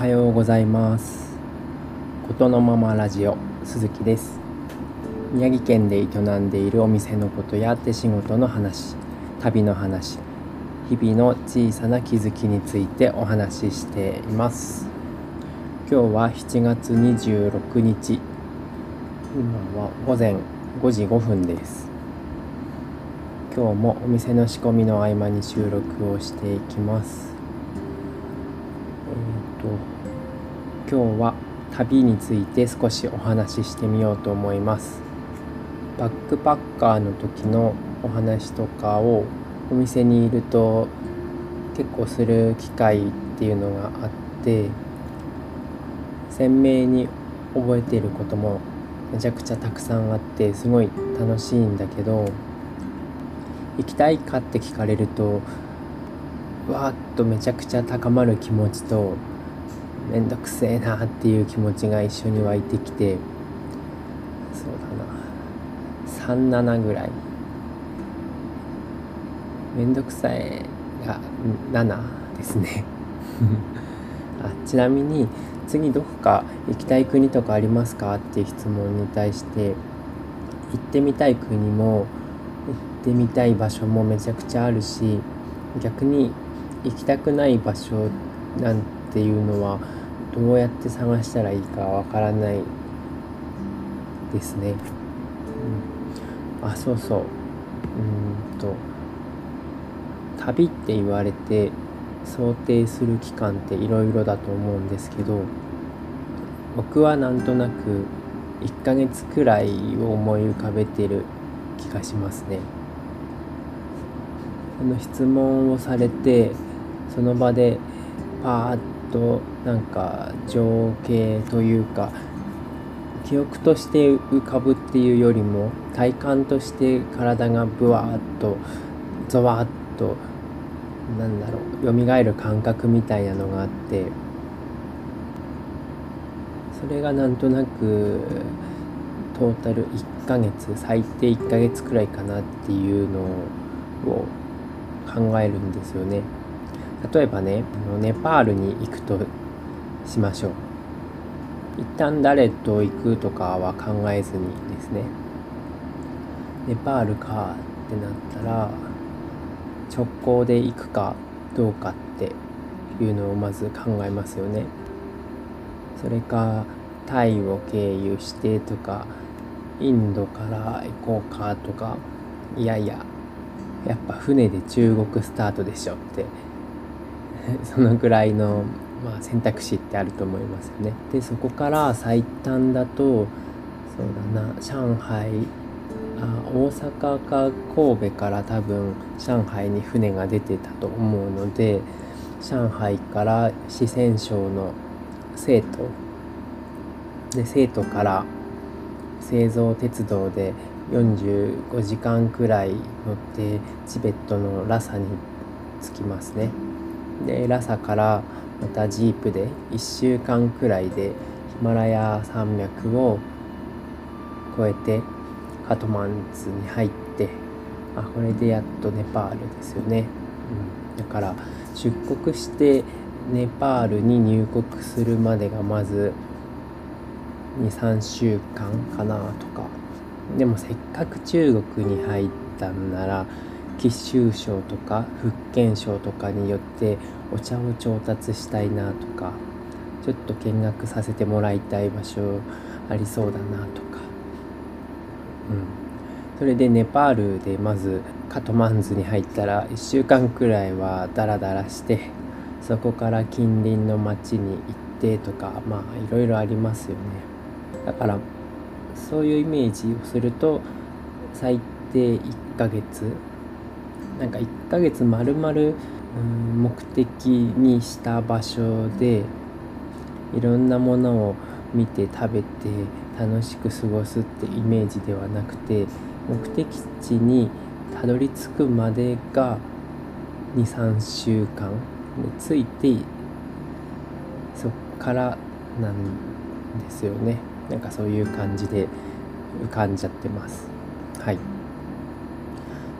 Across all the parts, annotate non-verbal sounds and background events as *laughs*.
はようございます。ことのままラジオ鈴木です。宮城県で営んでいるお店のことや手仕事の話旅の話日々の小さな気づきについてお話ししています。今日は7月26日。今は午前5時5分です。今日もお店の仕込みの合間に収録をしていきます、と今日は旅について少しお話ししてみようと思います。バックパッカーの時のお話とかをお店にいると結構する機会っていうのがあって鮮明に覚えていることもめちゃくちゃたくさんあってすごい楽しいんだけど行きたいかって聞かれるとわーっとめちゃくちゃ高まる気持ちとめんどくせえなっていう気持ちが一緒に湧いてきてそうだな。37ぐらい。めんどくさいが7ですね。*laughs* あちなみに次どこか行きたい国とかありますかっていう質問に対して行ってみたい国もってみたい場所もめちゃくちゃあるし逆に行きたくない場所なんていうのはどうやって探したらいいかわからないですね。うん、あそうそううんと旅って言われて想定する期間っていろいろだと思うんですけど僕はなんとなく1ヶ月くらいを思い浮かべてる気がしますね。その質問をされてその場でパーッとなんか情景というか記憶として浮かぶっていうよりも体感として体がブワーッとゾワッとなんだろう蘇る感覚みたいなのがあってそれがなんとなくトータル1ヶ月最低1ヶ月くらいかなっていうのを考えるんですよね。例えばねネパールに行くとしましょう。一旦誰と行くとかは考えずにですね。ネパールかってなったら直行で行くかどうかっていうのをまず考えますよね。それかタイを経由してとかインドから行こうかとかいやいややっぱ船で中国スタートでしょって *laughs* そのぐらいの、まあ、選択肢ってあると思いますよね。でそこから最短だとそうだな上海あ大阪か神戸から多分上海に船が出てたと思うので上海から四川省の成都で成都から製造鉄道で45時間くらい乗ってチベットのラサに着きますねでラサからまたジープで1週間くらいでヒマラヤ山脈を越えてカトマンズに入ってあこれでやっとネパールですよね、うん、だから出国してネパールに入国するまでがまず23週間かなとか。でもせっかく中国に入ったんなら貴州省とか福建省とかによってお茶を調達したいなとかちょっと見学させてもらいたい場所ありそうだなとか。うん。それでネパールでまずカトマンズに入ったら1週間くらいはダラダラしてそこから近隣の町に行ってとかまあいろいろありますよね。だからそういうイメージをすると最低1ヶ月なんか1ヶ月まるまる目的にした場所でいろんなものを見て食べて楽しく過ごすってイメージではなくて目的地にたどり着くまでが23週間。で着いてそっからなんですよね。なんかそういう感じで浮かんじゃってます。はい。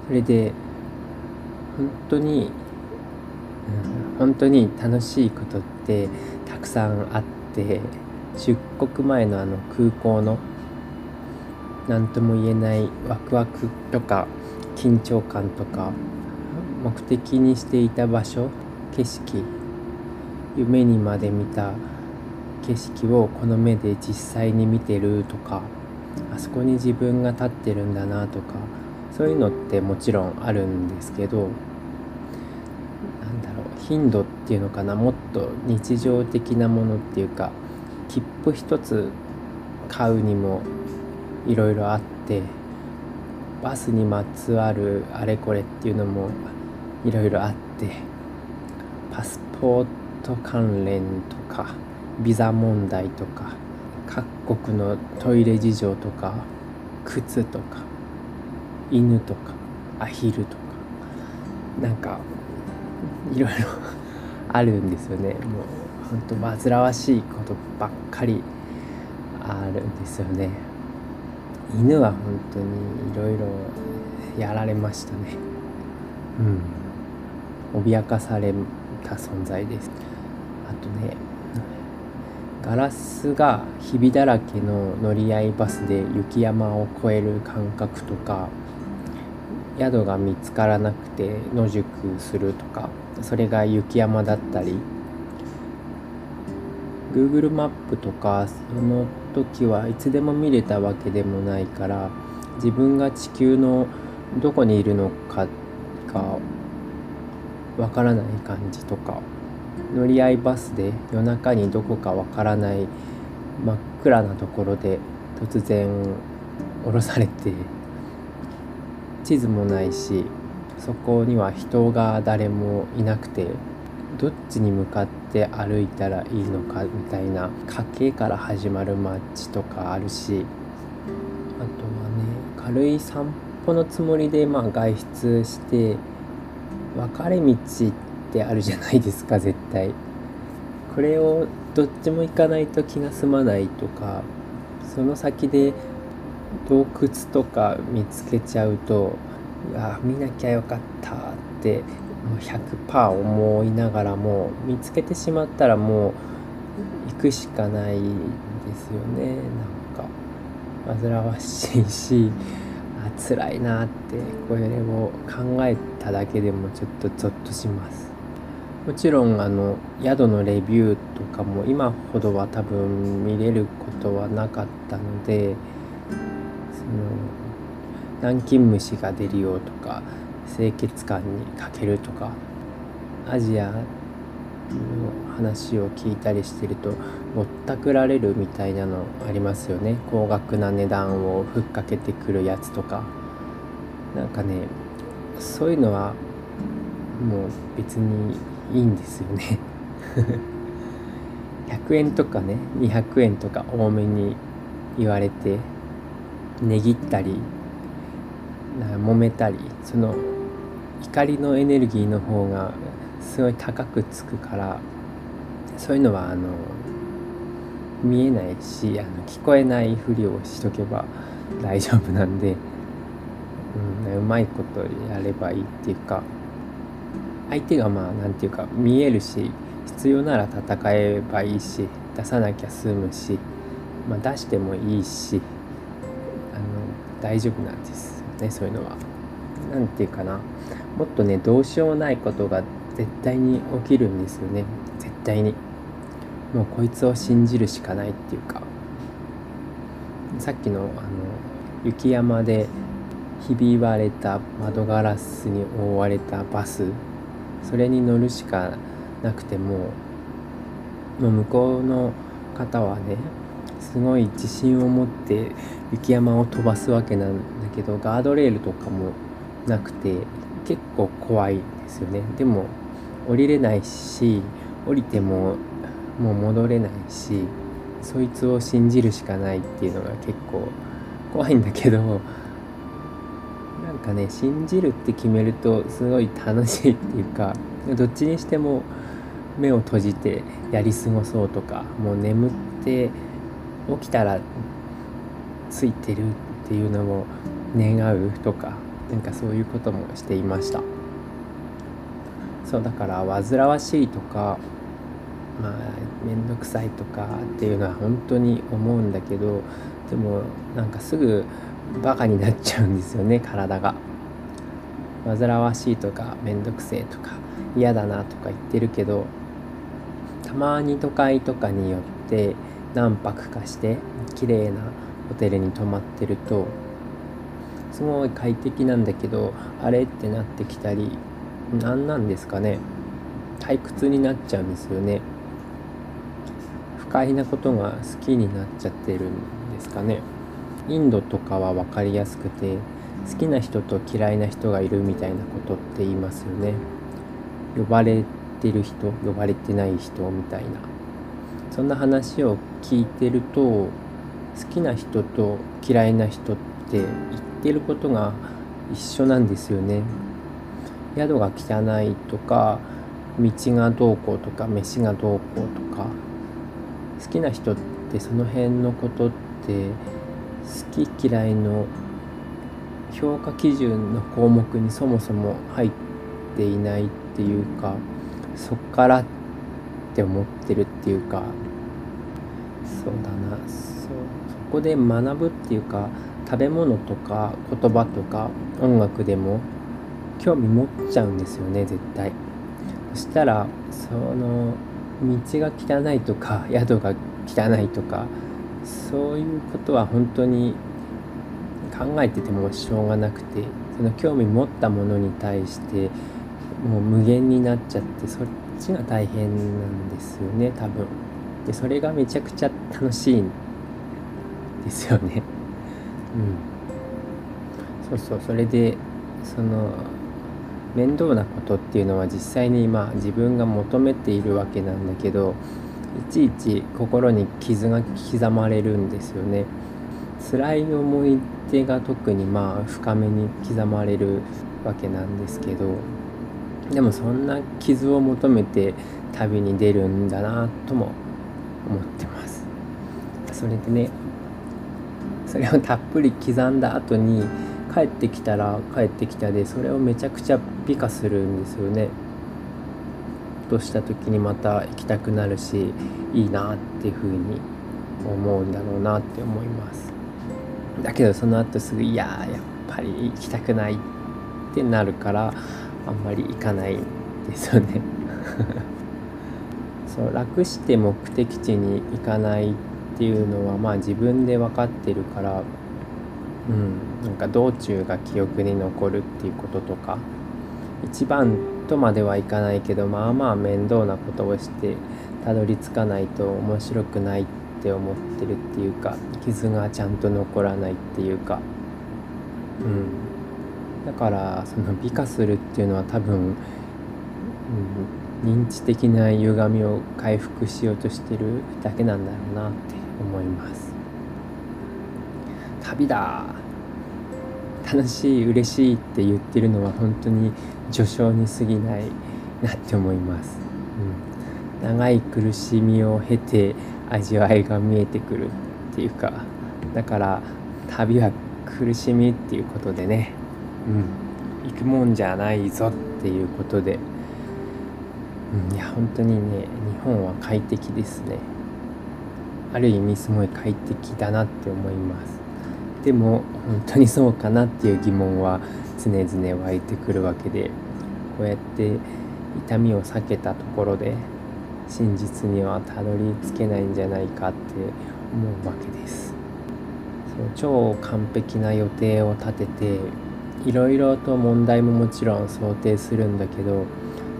それで本当に、うん、本当に楽しいことってたくさんあって出国前のあの空港の何とも言えないワクワクとか緊張感とか目的にしていた場所景色夢にまで見た景色をこの目で実際に見てるとかあそこに自分が立ってるんだなとかそういうのってもちろんあるんですけど頻度っていうのかなもっと日常的なものっていうか切符一つ買うにもいろいろあってバスにまつわるあれこれっていうのもいろいろあってパスポート関連とかビザ問題とか各国のトイレ事情とか靴とか犬とかアヒルとかなんかいろいろあるんですよね。もうほんと煩わしいことばっかりあるんですよね。犬は本当にいろいろやられましたね。うん。脅かされた存在です。あとねガラスがひびだらけの乗り合いバスで雪山を越える感覚とか宿が見つからなくて野宿するとかそれが雪山だったり Google マップとかその時はいつでも見れたわけでもないから自分が地球のどこにいるのかがわからない感じとか乗り合いバスで夜中にどこかわからない真っ暗なところで突然降ろされて地図もないしそこには人が誰もいなくてどっちに向かって歩いたらいいのかみたいな家計から始まる街とかあるしあとはね軽い散歩のつもりでまあ外出して分かれ道ってあるじゃないですか *laughs* 絶対。これをどっちも行かないと気が済まないとかその先で洞窟とか見つけちゃうとあ見なきゃよかったって100%思いながらも見つけてしまったらもう行くしかないですよね。なんか煩わしいしあ辛いなってこれを考えただけでもちょっとゾッとします。もちろんあの宿のレビューとかも今ほどは多分見れることはなかったので南京虫が出るよとか清潔感に欠けるとかアジアの話を聞いたりしてるとぼったくられるみたいなのありますよね。高額な値段をふっかけてくるやつとか。なんかねそういうのはもう別にいいんですよね。*laughs* 100円とかね200円とか多めに言われて値切ったり揉めたりその怒りのエネルギーの方がすごい高くつくからそういうのはあの見えないしあの聞こえないふりをしとけば大丈夫なんで、うん、うまいことやればいいっていうか相手がまあ何て言うか見えるし必要なら戦えばいいし出さなきゃ済むし、まあ、出してもいいしあの大丈夫なんです。ねそういうのは。何て言うかな。もっとねどうしようもないことが絶対に起きるんですよね。絶対に。もうこいつを信じるしかないっていうか。さっきのあの雪山でひび割れた窓ガラスに覆われたバス。それに乗るしかなくてももう向こうの方はねすごい自信を持って雪山を飛ばすわけなんけどガードレールとかもなくて結構怖いですよね。でも降りれないし降りてももう戻れないしそいつを信じるしかないっていうのが結構怖いんだけどなんかね信じるって決めるとすごい楽しいっていうかどっちにしても目を閉じてやり過ごそうとかもう眠って起きたらついてるっていうのを願うとかなんかそういうこともしていましたそうだから煩わしいとかまあ面倒くさいとかっていうのは本当に思うんだけどでもなんかすぐバカになっちゃうんですよね体が。煩わしいとか面倒くせえとか嫌だなとか言ってるけどたまに都会とかによって何泊かして綺麗なホテルに泊まってるとすごい快適なんだけどあれってなってきたり何なんですかね。退屈になっちゃうんですよね。不快なことが好きになっちゃってるんですかね。インドとかは分かりやすくて好きな人と嫌いな人がいるみたいなことって言いますよね。呼ばれてる人呼ばれてない人みたいな。そんな話を聞いてると好きな人と嫌いな人って言ってることが一緒なんですよね。宿が汚いとか道がどうこうとか飯がどうこうとか好きな人ってその辺のことって好き嫌いの評価基準の項目にそもそも入っていないっていうかそっからって思ってるっていうか。そうだな。そう。こで学ぶっていうか食べ物とか言葉とか音楽でも興味持っちゃうんですよね絶対。そしたらその道が汚いとか *laughs* 宿が汚いとかそういうことは本当に考えててもしょうがなくてその興味持ったものに対してもう無限になっちゃってそっちが大変なんですよね多分。でそれがめちゃくちゃ楽しい。ですよね。うん。そうそうそれでその面倒なことっていうのは実際に今自分が求めているわけなんだけどいちいち心に傷が刻まれるんですよね。辛い思い出が特にまあ深めに刻まれるわけなんですけどでもそんな傷を求めて旅に出るんだなとも思ってます。それでねそれをたっぷり刻んだ後に帰ってきたら帰ってきたでそれをめちゃくちゃ美化するんですよね。とした時にまた行きたくなるしいいなっていうふうに思うんだろうなって思います。だけどその後すぐいややっぱり行きたくないってなるからあんまり行かないですよね。*laughs* そう楽して目的地に行かないっていうのはまあ自分で分かってるからうんなんか道中が記憶に残るっていうこととか一番とまではいかないけどまあまあ面倒なことをしてたどり着かないと面白くないって思ってるっていうか傷がちゃんと残らないっていうか。うん。だからその美化するっていうのは多分、うん、認知的な歪みを回復しようとしてるだけなんだろうなって。思います。旅だ。楽しい嬉しいって言ってるのは本当に序章に過ぎないなって思います、うん、長い苦しみを経て味わいが見えてくるっていうかだから旅は苦しみっていうことでね。うん。行くもんじゃないぞっていうことで、うん、いや本当にね日本は快適ですね。ある意味すごい快適だなって思います。でも本当にそうかなっていう疑問は常々湧いてくるわけでこうやって痛みを避けたところで真実にはたどり着けないんじゃないかって思うわけです。そう超完璧な予定を立てていろいろと問題ももちろん想定するんだけど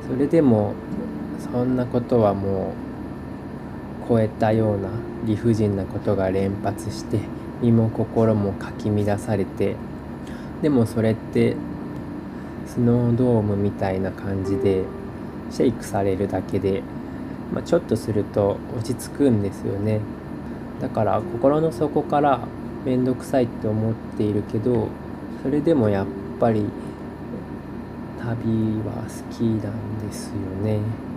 それでもそんなことはもう超えたような理不尽なことが連発して身も心もかき乱されてでもそれってスノードームみたいな感じでシェイクされるだけで、まあ、ちょっとすると落ち着くんですよね。だから心の底から面倒くさいって思っているけどそれでもやっぱり旅は好きなんですよね。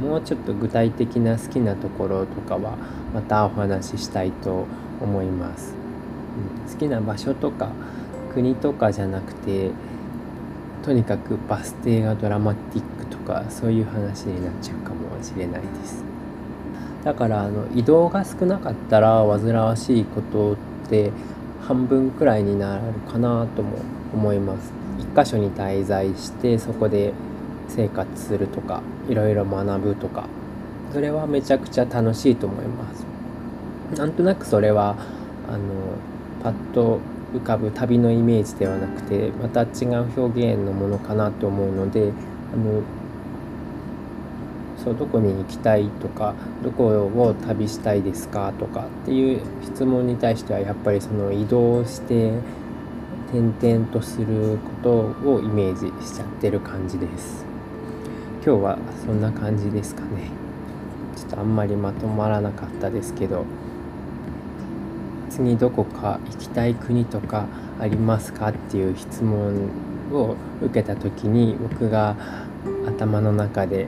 もうちょっと具体的な好きなところとかはまたお話ししたいと思います、うん、好きな場所とか国とかじゃなくてとにかくバス停がドラマティックとかそういう話になっちゃうかもしれないです。だからあの移動が少なかったら煩わしいことって半分くらいになるかなとも思います。一箇所に滞在してそこで生活するとかいろいろ学ぶとかそれはめちゃくちゃ楽しいと思います。なんとなくそれはあのパッと浮かぶ旅のイメージではなくてまた違う表現のものかなと思うのであのそうどこに行きたいとかどこを旅したいですかとかっていう質問に対してはやっぱりその移動して転々とすることをイメージしちゃってる感じです。今日はそんな感じですかねちょっとあんまりまとまらなかったですけど次どこか行きたい国とかありますかっていう質問を受けた時に僕が頭の中で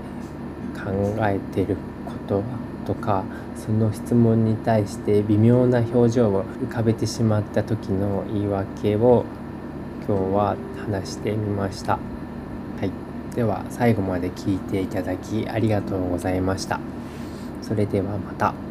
考えてることとかその質問に対して微妙な表情を浮かべてしまった時の言い訳を今日は話してみました。では最後まで聞いていただきありがとうございました。それではまた。